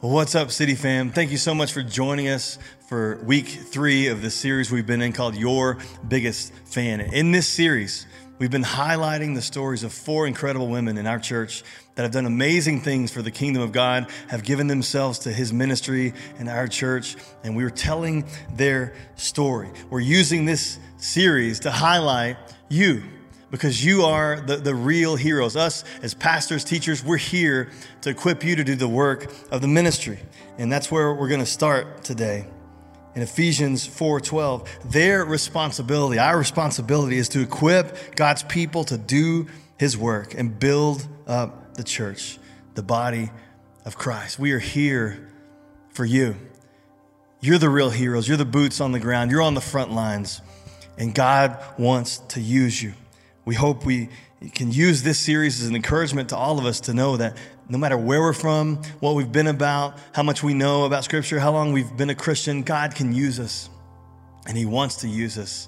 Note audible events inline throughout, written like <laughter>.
What's up, City fam? Thank you so much for joining us for week three of the series we've been in called Your Biggest Fan. In this series, we've been highlighting the stories of four incredible women in our church that have done amazing things for the kingdom of God, have given themselves to His ministry in our church, and we're telling their story. We're using this series to highlight you because you are the, the real heroes. Us as pastors, teachers, we're here to equip you to do the work of the ministry. And that's where we're going to start today. In Ephesians 4:12, their responsibility, our responsibility is to equip God's people to do his work and build up the church, the body of Christ. We are here for you. You're the real heroes. You're the boots on the ground. You're on the front lines. And God wants to use you we hope we can use this series as an encouragement to all of us to know that no matter where we're from, what we've been about, how much we know about Scripture, how long we've been a Christian, God can use us. And He wants to use us.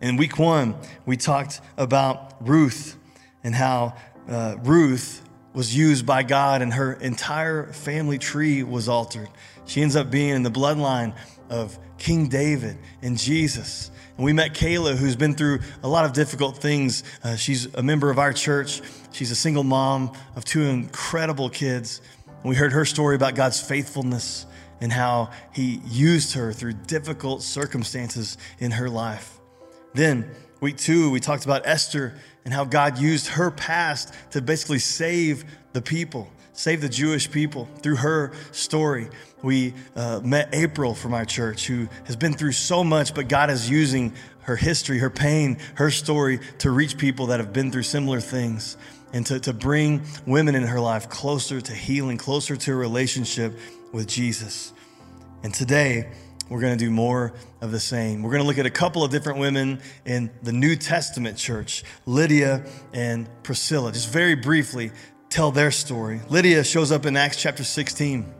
In week one, we talked about Ruth and how uh, Ruth was used by God and her entire family tree was altered. She ends up being in the bloodline of King David and Jesus. And we met Kayla, who's been through a lot of difficult things. Uh, she's a member of our church. She's a single mom of two incredible kids. And we heard her story about God's faithfulness and how He used her through difficult circumstances in her life. Then, week two, we talked about Esther and how God used her past to basically save the people save the Jewish people through her story. We uh, met April from our church, who has been through so much, but God is using her history, her pain, her story to reach people that have been through similar things and to, to bring women in her life closer to healing, closer to a relationship with Jesus. And today, we're going to do more of the same. We're going to look at a couple of different women in the New Testament church, Lydia and Priscilla. Just very briefly, tell their story. Lydia shows up in Acts chapter 16.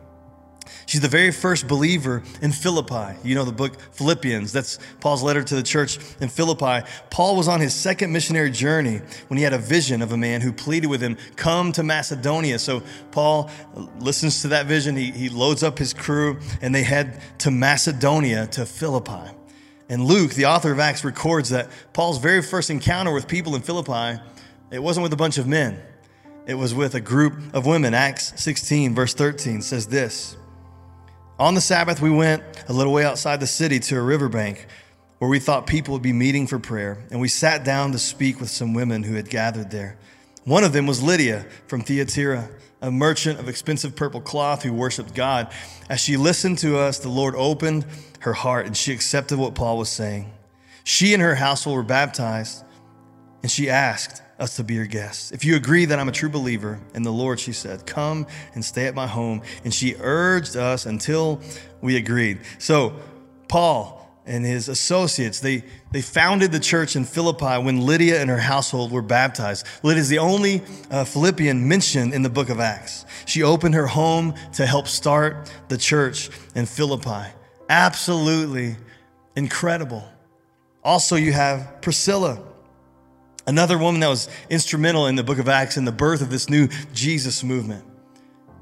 She's the very first believer in Philippi. You know the book Philippians. That's Paul's letter to the church in Philippi. Paul was on his second missionary journey when he had a vision of a man who pleaded with him, Come to Macedonia. So Paul listens to that vision. He, he loads up his crew and they head to Macedonia, to Philippi. And Luke, the author of Acts, records that Paul's very first encounter with people in Philippi, it wasn't with a bunch of men. It was with a group of women. Acts 16, verse 13 says this On the Sabbath, we went a little way outside the city to a riverbank where we thought people would be meeting for prayer, and we sat down to speak with some women who had gathered there. One of them was Lydia from Thyatira, a merchant of expensive purple cloth who worshiped God. As she listened to us, the Lord opened her heart and she accepted what Paul was saying. She and her household were baptized, and she asked, us to be your guests. If you agree that I'm a true believer in the Lord, she said, come and stay at my home. And she urged us until we agreed. So, Paul and his associates, they, they founded the church in Philippi when Lydia and her household were baptized. Lydia is the only uh, Philippian mentioned in the book of Acts. She opened her home to help start the church in Philippi. Absolutely incredible. Also, you have Priscilla Another woman that was instrumental in the book of Acts in the birth of this new Jesus movement.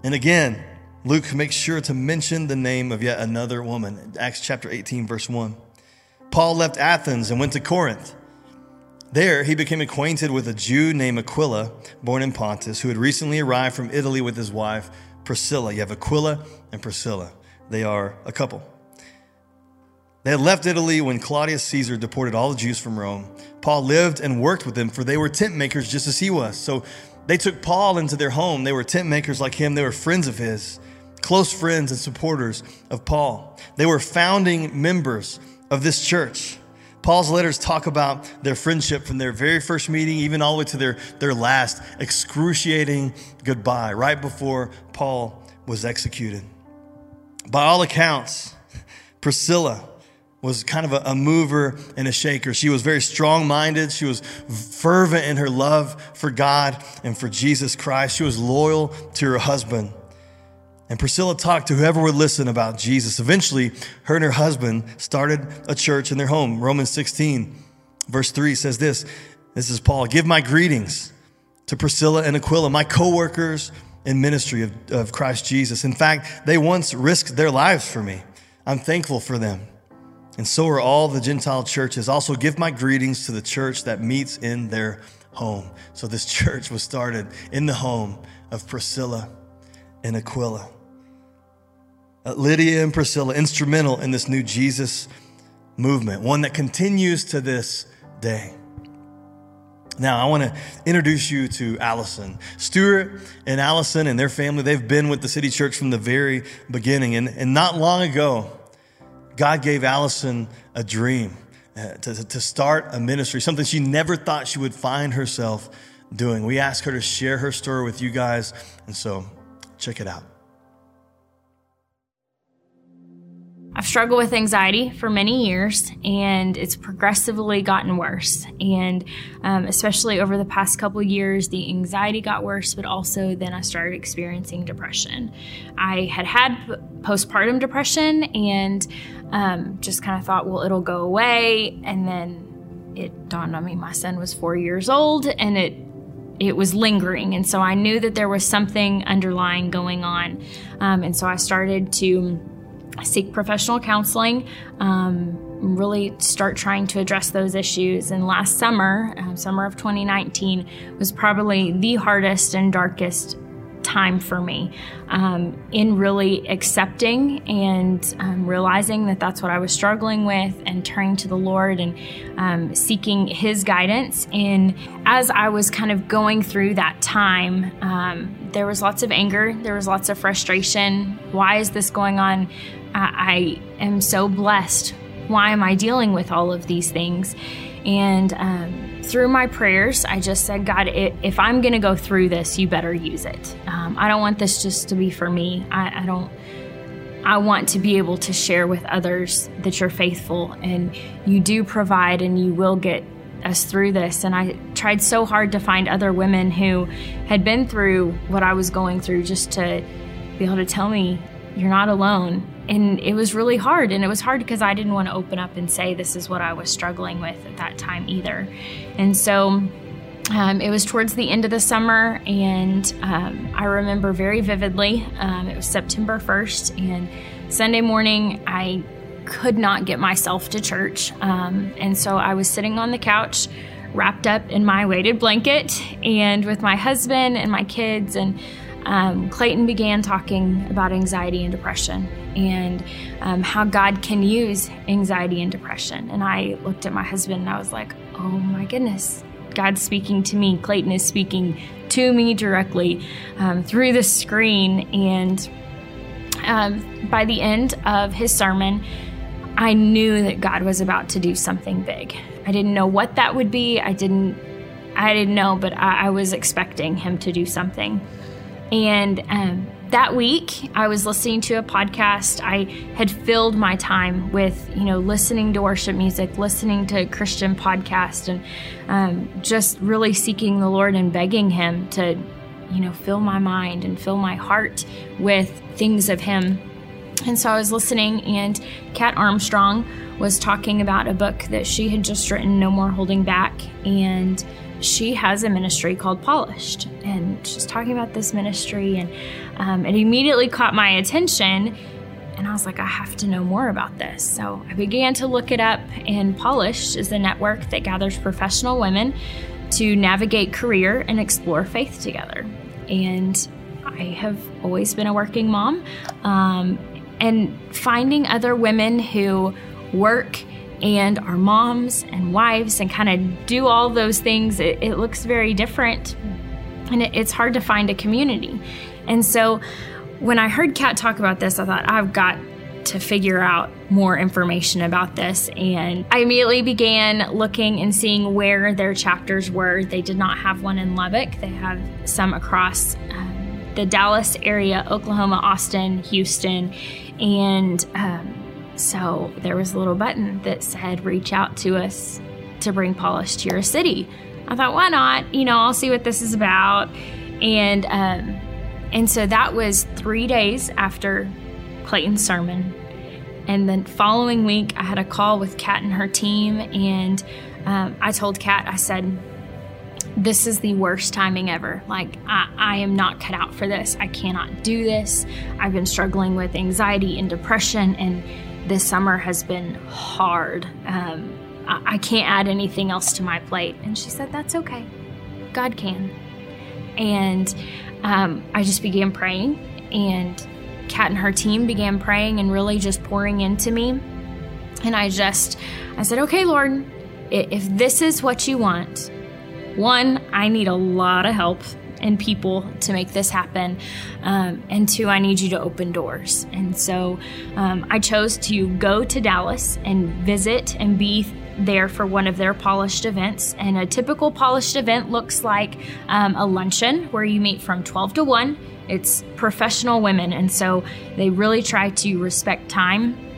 And again, Luke makes sure to mention the name of yet another woman. Acts chapter 18, verse 1. Paul left Athens and went to Corinth. There, he became acquainted with a Jew named Aquila, born in Pontus, who had recently arrived from Italy with his wife, Priscilla. You have Aquila and Priscilla, they are a couple. They had left Italy when Claudius Caesar deported all the Jews from Rome. Paul lived and worked with them, for they were tent makers just as he was. So they took Paul into their home. They were tent makers like him, they were friends of his, close friends and supporters of Paul. They were founding members of this church. Paul's letters talk about their friendship from their very first meeting, even all the way to their, their last excruciating goodbye, right before Paul was executed. By all accounts, Priscilla, was kind of a, a, mover and a shaker. She was very strong minded. She was fervent in her love for God and for Jesus Christ. She was loyal to her husband. And Priscilla talked to whoever would listen about Jesus. Eventually, her and her husband started a church in their home. Romans 16, verse 3 says this This is Paul Give my greetings to Priscilla and Aquila, my co workers in ministry of, of Christ Jesus. In fact, they once risked their lives for me. I'm thankful for them. And so are all the Gentile churches. Also, give my greetings to the church that meets in their home. So, this <laughs> church was started in the home of Priscilla and Aquila. Uh, Lydia and Priscilla, instrumental in this new Jesus movement, one that continues to this day. Now, I want to introduce you to Allison. Stuart and Allison and their family, they've been with the City Church from the very beginning. And, and not long ago, God gave Allison a dream uh, to, to start a ministry, something she never thought she would find herself doing. We asked her to share her story with you guys. And so, check it out. I've struggled with anxiety for many years, and it's progressively gotten worse. And um, especially over the past couple years, the anxiety got worse, but also then I started experiencing depression. I had had postpartum depression and um, just kind of thought, well, it'll go away. And then it dawned on me my son was four years old, and it it was lingering. And so I knew that there was something underlying going on. Um, and so I started to seek professional counseling, um, really start trying to address those issues. And last summer, um, summer of 2019, was probably the hardest and darkest time for me um, in really accepting and um, realizing that that's what I was struggling with and turning to the Lord and um, seeking His guidance. And as I was kind of going through that time, um, there was lots of anger, there was lots of frustration. Why is this going on? I, I am so blessed. Why am I dealing with all of these things? And um, through my prayers, I just said, God, if I'm going to go through this, you better use it. Um, I don't want this just to be for me. I, I don't. I want to be able to share with others that you're faithful and you do provide and you will get us through this. And I tried so hard to find other women who had been through what I was going through just to be able to tell me, you're not alone and it was really hard and it was hard because i didn't want to open up and say this is what i was struggling with at that time either. And so um, it was towards the end of the summer and um, i remember very vividly um, it was september 1st and sunday morning i could not get myself to church um, and so i was sitting on the couch wrapped up in my weighted blanket and with my husband and my kids and um, Clayton began talking about anxiety and depression and um, how God can use anxiety and depression. And I looked at my husband and I was like, oh my goodness, God's speaking to me. Clayton is speaking to me directly um, through the screen. And um, by the end of his sermon, I knew that God was about to do something big. I didn't know what that would be. I didn't. I didn't know, but I, I was expecting him to do something. And um, that week, I was listening to a podcast. I had filled my time with, you know, listening to worship music, listening to Christian podcasts, and um, just really seeking the Lord and begging Him to, you know, fill my mind and fill my heart with things of Him. And so I was listening, and Kat Armstrong was talking about a book that she had just written, No More Holding Back. And she has a ministry called Polished, and she's talking about this ministry, and um, it immediately caught my attention. And I was like, I have to know more about this. So I began to look it up, and Polished is a network that gathers professional women to navigate career and explore faith together. And I have always been a working mom, um, and finding other women who work and our moms and wives and kind of do all those things, it, it looks very different. And it, it's hard to find a community. And so when I heard Kat talk about this, I thought, I've got to figure out more information about this. And I immediately began looking and seeing where their chapters were. They did not have one in Lubbock, they have some across um, the Dallas area, Oklahoma, Austin, Houston, and um, so there was a little button that said, reach out to us to bring polish to your city. I thought, why not? You know, I'll see what this is about. And, um, and so that was three days after Clayton's sermon. And then following week, I had a call with Kat and her team. And um, I told Kat, I said, this is the worst timing ever. Like, I, I, am not cut out for this. I cannot do this. I've been struggling with anxiety and depression, and this summer has been hard. Um, I, I can't add anything else to my plate. And she said, That's okay. God can. And um, I just began praying, and Kat and her team began praying and really just pouring into me. And I just, I said, Okay, Lord, if this is what you want, one, I need a lot of help and people to make this happen. Um, and two, I need you to open doors. And so um, I chose to go to Dallas and visit and be there for one of their polished events. And a typical polished event looks like um, a luncheon where you meet from 12 to 1. It's professional women, and so they really try to respect time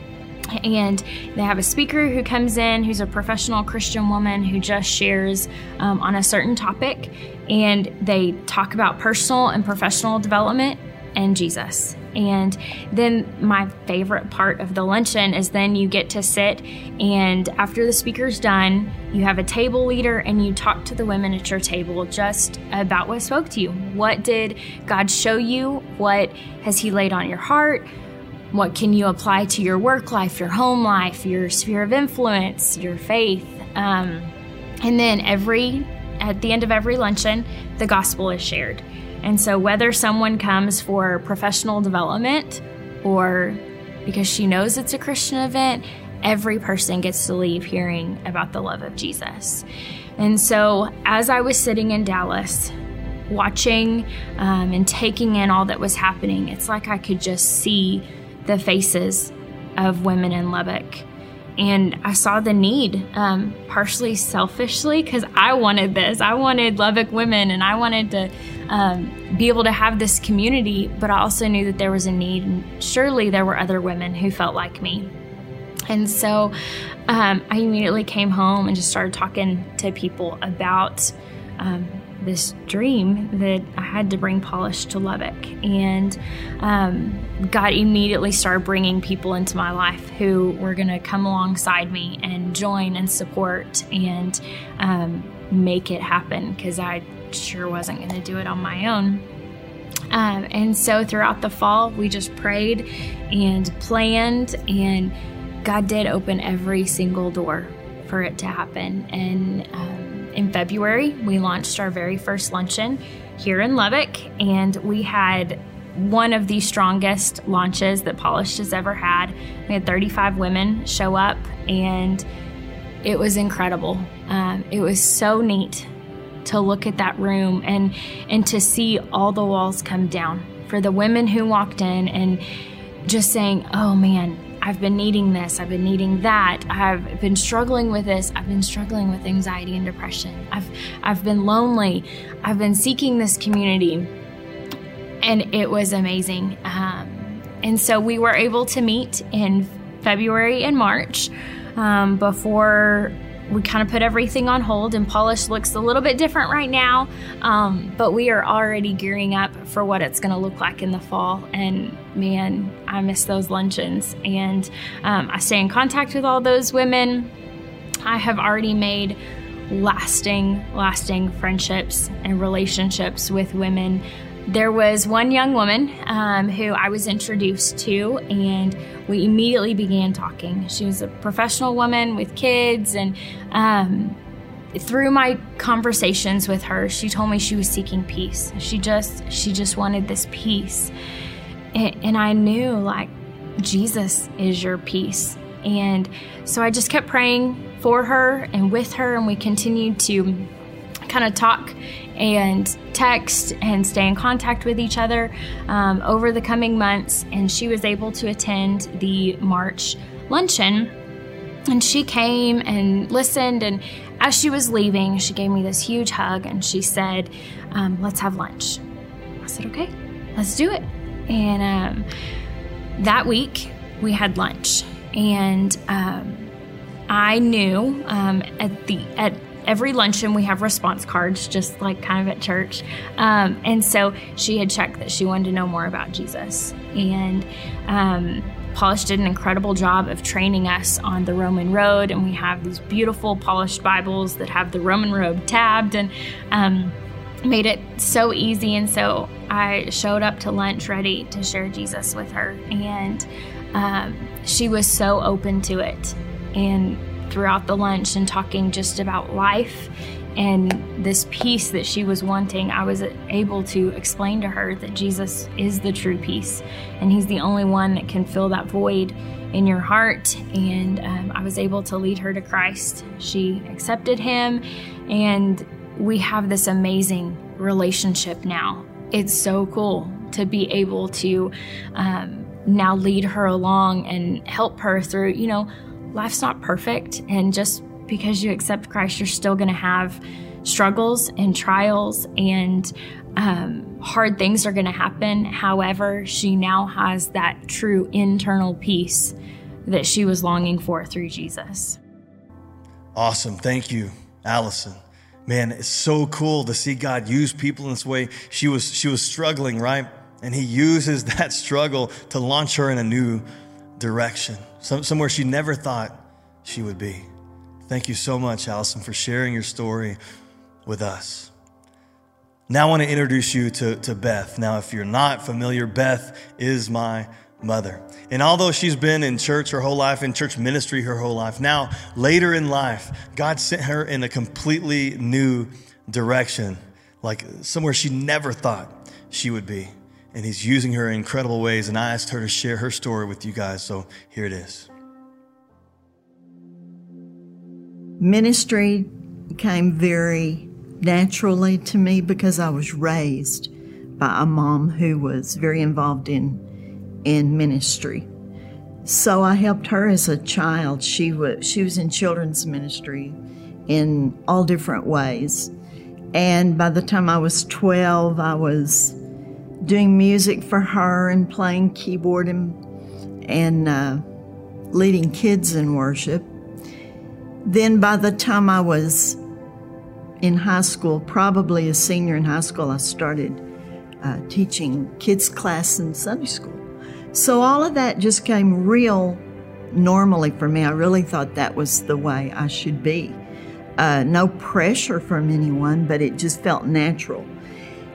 and they have a speaker who comes in who's a professional Christian woman who just shares um, on a certain topic, and they talk about personal and professional development and Jesus. And then my favorite part of the luncheon is then you get to sit and after the speaker's done, you have a table leader and you talk to the women at your table just about what spoke to you. What did God show you? What has He laid on your heart? What can you apply to your work life, your home life, your sphere of influence, your faith? Um, and then every at the end of every luncheon, the gospel is shared. And so whether someone comes for professional development or because she knows it's a Christian event, every person gets to leave hearing about the love of Jesus. And so as I was sitting in Dallas, watching um, and taking in all that was happening, it's like I could just see the faces of women in Lubbock. And I saw the need, um, partially selfishly, because I wanted this. I wanted Lubbock women and I wanted to um, be able to have this community, but I also knew that there was a need. And surely there were other women who felt like me. And so um, I immediately came home and just started talking to people about um, this dream that I had to bring polish to Lubbock. And um, God immediately started bringing people into my life who were going to come alongside me and join and support and um, make it happen because I sure wasn't going to do it on my own. Um, and so throughout the fall, we just prayed and planned, and God did open every single door for it to happen. And um, in February, we launched our very first luncheon here in Lubbock, and we had one of the strongest launches that Polished has ever had. We had 35 women show up, and it was incredible. Um, it was so neat to look at that room and and to see all the walls come down for the women who walked in and just saying, "Oh man, I've been needing this, I've been needing that, I've been struggling with this, I've been struggling with anxiety and depression, I've, I've been lonely, I've been seeking this community. And it was amazing. Um, and so we were able to meet in February and March um, before we kind of put everything on hold and polish looks a little bit different right now um, but we are already gearing up for what it's going to look like in the fall and man i miss those luncheons and um, i stay in contact with all those women. I have already made lasting lasting friendships and relationships with women there was one young woman um, who I was introduced to, and we immediately began talking. She was a professional woman with kids, and um, through my conversations with her, she told me she was seeking peace. She just she just wanted this peace, and, and I knew like Jesus is your peace, and so I just kept praying for her and with her, and we continued to kind of talk and text and stay in contact with each other um, over the coming months. And she was able to attend the March luncheon. And she came and listened. And as she was leaving, she gave me this huge hug and she said, um, Let's have lunch. I said, Okay, let's do it. And um, that week, we had lunch. And um, I knew um, at the at every luncheon we have response cards, just like kind of at church. Um, and so she had checked that she wanted to know more about Jesus. And um, Polish did an incredible job of training us on the Roman road, and we have these beautiful polished Bibles that have the Roman road tabbed and um, made it so easy. And so I showed up to lunch ready to share Jesus with her, and um, she was so open to it. And throughout the lunch and talking just about life and this peace that she was wanting, I was able to explain to her that Jesus is the true peace and He's the only one that can fill that void in your heart. And um, I was able to lead her to Christ. She accepted Him, and we have this amazing relationship now. It's so cool to be able to um, now lead her along and help her through, you know, life's not perfect. And just because you accept Christ, you're still going to have struggles and trials and um, hard things are going to happen. However, she now has that true internal peace that she was longing for through Jesus. Awesome. Thank you, Allison. Man, it's so cool to see God use people in this way. She was she was struggling, right? And he uses <laughs> that struggle to launch her in a new direction, somewhere she never thought she would be. Thank you so much, Allison, for sharing your story with us. Now I want to introduce you to, to Beth. Now, if you're not familiar, Beth is my mother. And although she's been in church her whole life, in church ministry her whole life, now later in life, God sent her in a completely new direction, like somewhere she never thought she would be. And He's using her in incredible ways. And I asked her to share her story with you guys. So here it is. Ministry came very naturally to me because I was raised by a mom who was very involved in in ministry. So I helped her as a child. She was she was in children's ministry in all different ways. And by the time I was 12, I was doing music for her and playing keyboard and and uh, leading kids in worship. Then by the time I was in high school, probably a senior in high school, I started uh, teaching kids class in Sunday school. So all of that just came real normally for me. I really thought that was the way I should be. Uh, no pressure from anyone, but it just felt natural.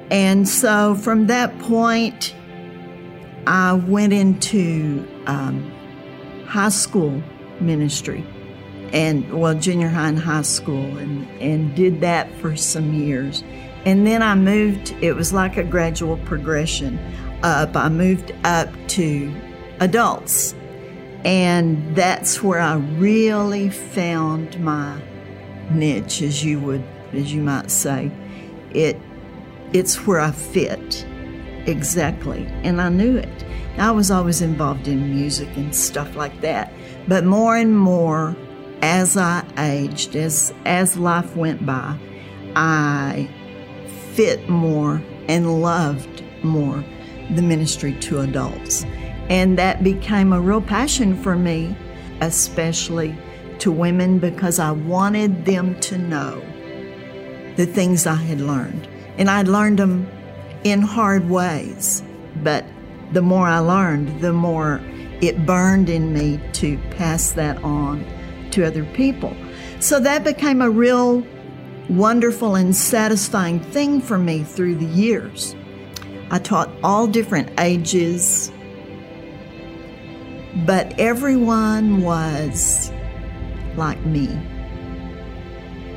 And so from that point, I went into um, high school ministry and well junior high and high school and, and did that for some years. And then i moved it was like a gradual progression up. I moved up to adults. And that's where i really found my niche as you would as you might say. It it's where i fit exactly and i knew it i was always involved in music and stuff like that but more and more as I aged, as as life went by, I fit more and loved more the ministry to adults. And that became a real passion for me, especially to women, because I wanted them to know the things I had learned. And I'd learned them in hard ways, but the more I learned, the more it burned in me to pass that on to other people. So that became a real wonderful and satisfying thing for me through the years. I taught all different ages, but everyone was like me.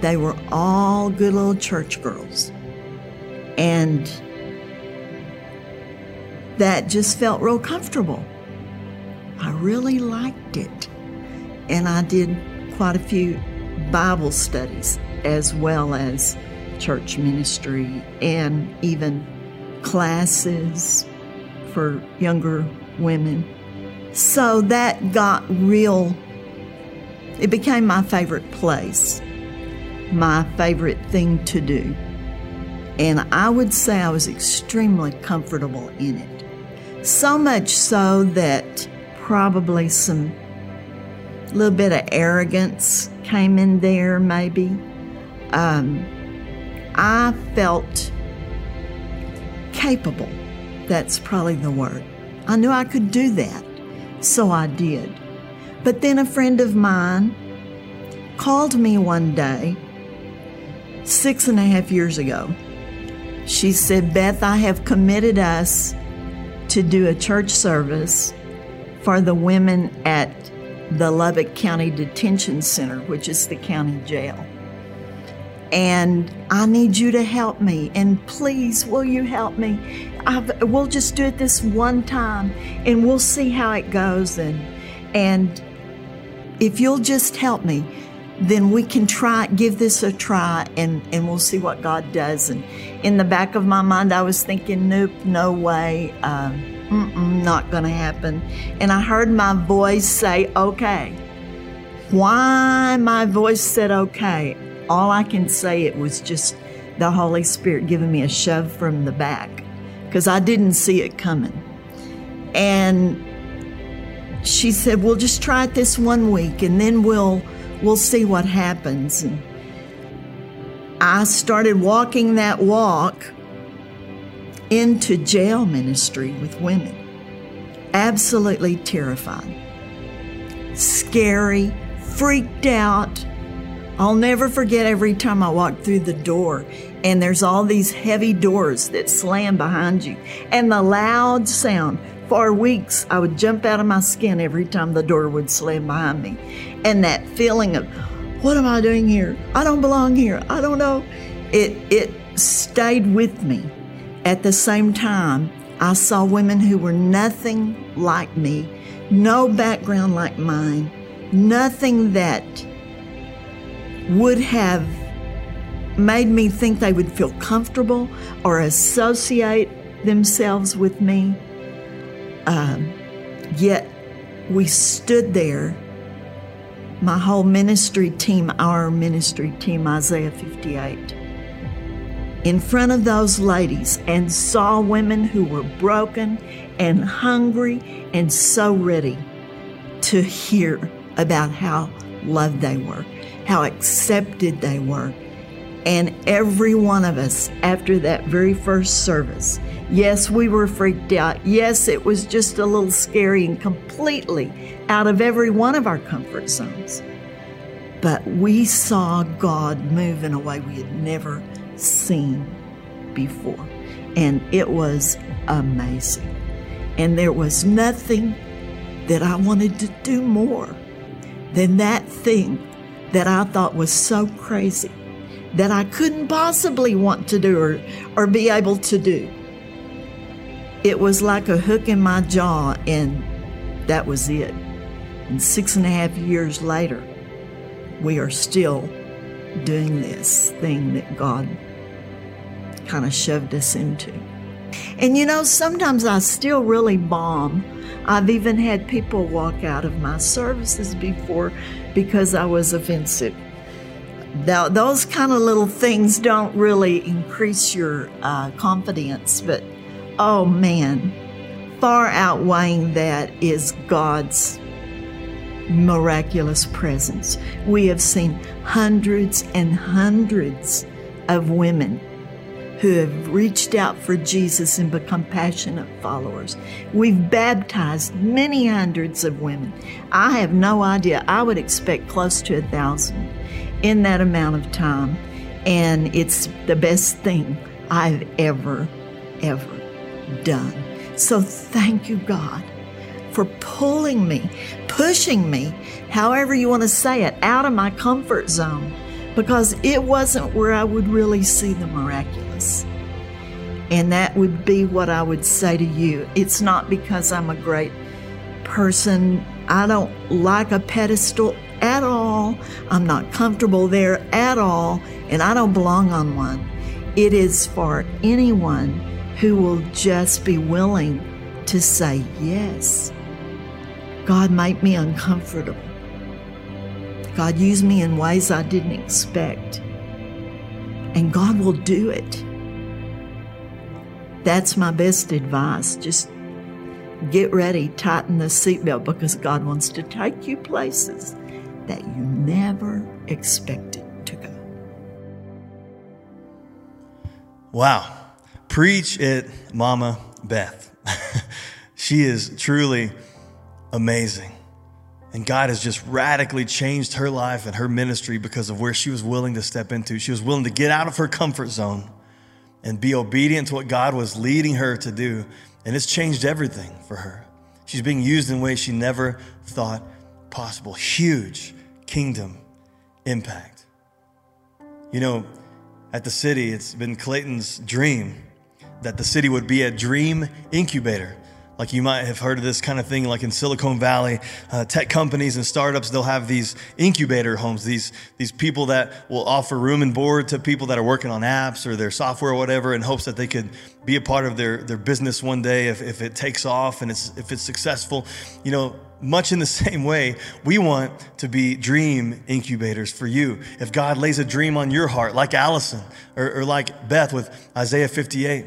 They were all good little church girls. And that just felt real comfortable. I really liked it and I did quite a few Bible studies as well as church ministry and even classes for younger women. So that got real, it became my favorite place, my favorite thing to do. And I would say I was extremely comfortable in it. So much so that probably some little bit of arrogance came in there, maybe. Um, I felt capable. That's probably the word. I knew I could do that. So I did. But then a friend of mine called me one day, six and a half years ago. She said, Beth, I have committed us to do a church service for the women at the Lubbock County Detention Center, which is the county jail. And I need you to help me. And please, will you help me? I've, we'll just do it this one time and we'll see how it goes. And, and if you'll just help me, then we can try, give this a try and, and we'll see what God does. And in the back of my mind, I was thinking, nope, no way. Um, not going to happen. And I heard my voice say, okay. Why my voice said okay, all I can say it was just the Holy Spirit giving me a shove from the back because I didn't see it coming. And she said, "We'll just try it this one week and then we'll we'll see what happens." And I started walking that walk into jail ministry with women. Absolutely terrified, scary, freaked out. I'll never forget every time I walked through the door and there's all these heavy doors that slam behind you and the loud sound. For weeks, I would jump out of my skin every time the door would slam behind me. And that feeling of, what am I doing here? I don't belong here. I don't know. It, it stayed with me at the same time, I saw women who were nothing like me, no background like mine, nothing that would have made me think they would feel comfortable or associate themselves with me. Um, yet we stood there, my whole ministry team, our ministry team, Isaiah 58 in front of those ladies and saw women who were broken and hungry and so ready to hear about how loved they were, how accepted they were. And every one of us, after that very first service, yes, we were freaked out. Yes, it was just a little scary and completely out of every one of our comfort zones. But we saw God move in a way we had never seen before. And it was amazing. And there was nothing that I wanted to do more than that thing that I thought was so crazy that I couldn't possibly want to do or, or be able to do. It was like a hook in my jaw, and that was it. And six and a half years later, we are still doing this thing that God kind of shoved us into. And you know, sometimes I still really bomb. I've even had people walk out of my services before because I was offensive. Now, those kind of little things don't really increase your uh, confidence, but oh man, far outweighing that is God's miraculous presence. We have seen hundreds and hundreds of women who have reached out for Jesus and become passionate followers. We've baptized many hundreds of women. I have no idea. I would expect close to a thousand in that amount of time. And it's the best thing I've ever, ever done. So thank you, God, for pulling me, pushing me, however you want to say it, out of my comfort zone because it wasn't where I would really see the miraculous. And that would be what I would say to you. It's not because I'm a great person. I don't like a pedestal at all. I'm not comfortable there at all. And I don't belong on one. It is for anyone who will just be willing to say, Yes, God, make me uncomfortable. God used me in ways I didn't expect. And God will do it. That's my best advice. Just get ready, tighten the seatbelt because God wants to take you places that you never expected to go. Wow. Preach it, Mama Beth. <laughs> she is truly amazing. And God has just radically changed her life and her ministry because of where she was willing to step into. She was willing to get out of her comfort zone and be obedient to what God was leading her to do. And it's changed everything for her. She's being used in ways she never thought possible. Huge kingdom impact. You know, at the city, it's been Clayton's dream that the city would be a dream incubator. Like you might have heard of this kind of thing, like in Silicon Valley, uh, tech companies and startups, they'll have these incubator homes, these, these people that will offer room and board to people that are working on apps or their software or whatever in hopes that they could be a part of their, their business one day if, if it takes off and it's, if it's successful. You know, much in the <laughs> same way, we want to be dream incubators for you. If God lays a dream on your heart, like Allison or, or like Beth with Isaiah 58,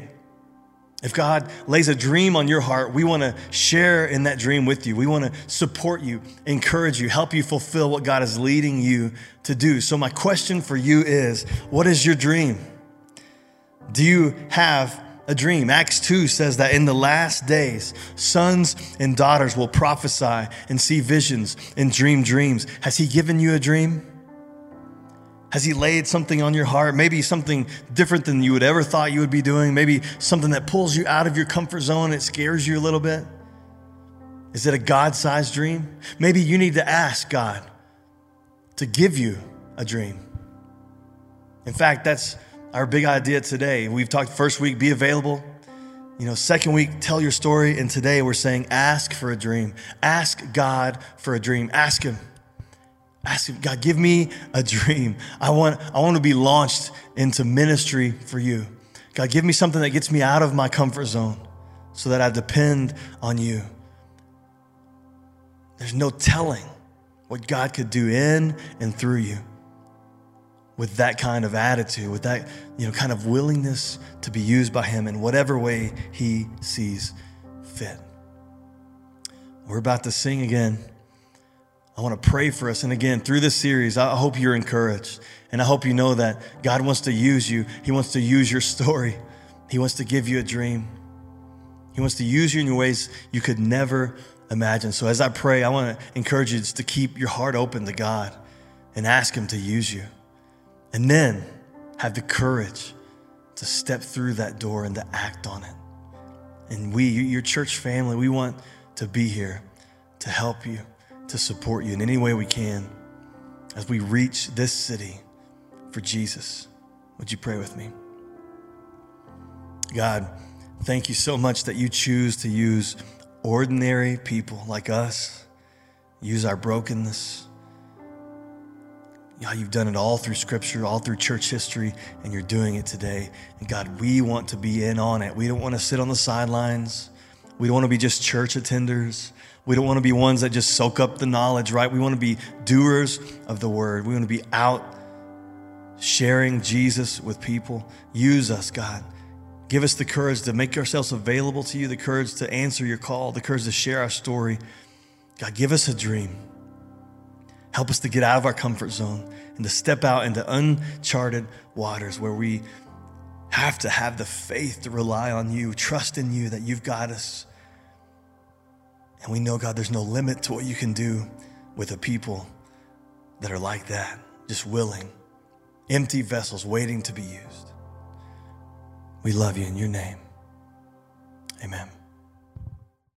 if God lays a dream on your heart, we want to share in that dream with you. We want to support you, encourage you, help you fulfill what God is leading you to do. So, my question for you is what is your dream? Do you have a dream? Acts 2 says that in the last days, sons and daughters will prophesy and see visions and dream dreams. Has He given you a dream? Has He laid something on your heart? Maybe something different than you would ever thought you would be doing. Maybe something that pulls you out of your comfort zone. It scares you a little bit. Is it a God sized dream? Maybe you need to ask God to give you a dream. In fact, that's our big idea today. We've talked first week, be available. You know, second week, tell your story. And today we're saying, ask for a dream. Ask God for a dream. Ask Him. Ask him, God, give me a dream. I want, I want to be launched into ministry for you. God, give me something that gets me out of my comfort zone so that I depend on you. There's no telling what God could do in and through you with that kind of attitude, with that you know, kind of willingness to be used by Him in whatever way He sees fit. We're about to sing again. I want to pray for us. And again, through this series, I hope you're encouraged. And I hope you know that God wants to use you. He wants to use your story. He wants to give you a dream. He wants to use you in ways you could never imagine. So as I pray, I want to encourage you just to keep your heart open to God and ask Him to use you. And then have the courage to step through that door and to act on it. And we, your church family, we want to be here to help you to support you in any way we can as we reach this city for Jesus. Would you pray with me? God, thank you so much that you choose to use ordinary people like us, use our brokenness. God, you've done it all through scripture, all through church history, and you're doing it today. And God, we want to be in on it. We don't want to sit on the sidelines. We don't want to be just church attenders. We don't want to be ones that just soak up the knowledge, right? We want to be doers of the word. We want to be out sharing Jesus with people. Use us, God. Give us the courage to make ourselves available to you, the courage to answer your call, the courage to share our story. God, give us a dream. Help us to get out of our comfort zone and to step out into uncharted waters where we have to have the faith to rely on you, trust in you that you've got us. And we know, God, there's no limit to what you can do with a people that are like that, just willing, empty vessels waiting to be used. We love you in your name. Amen.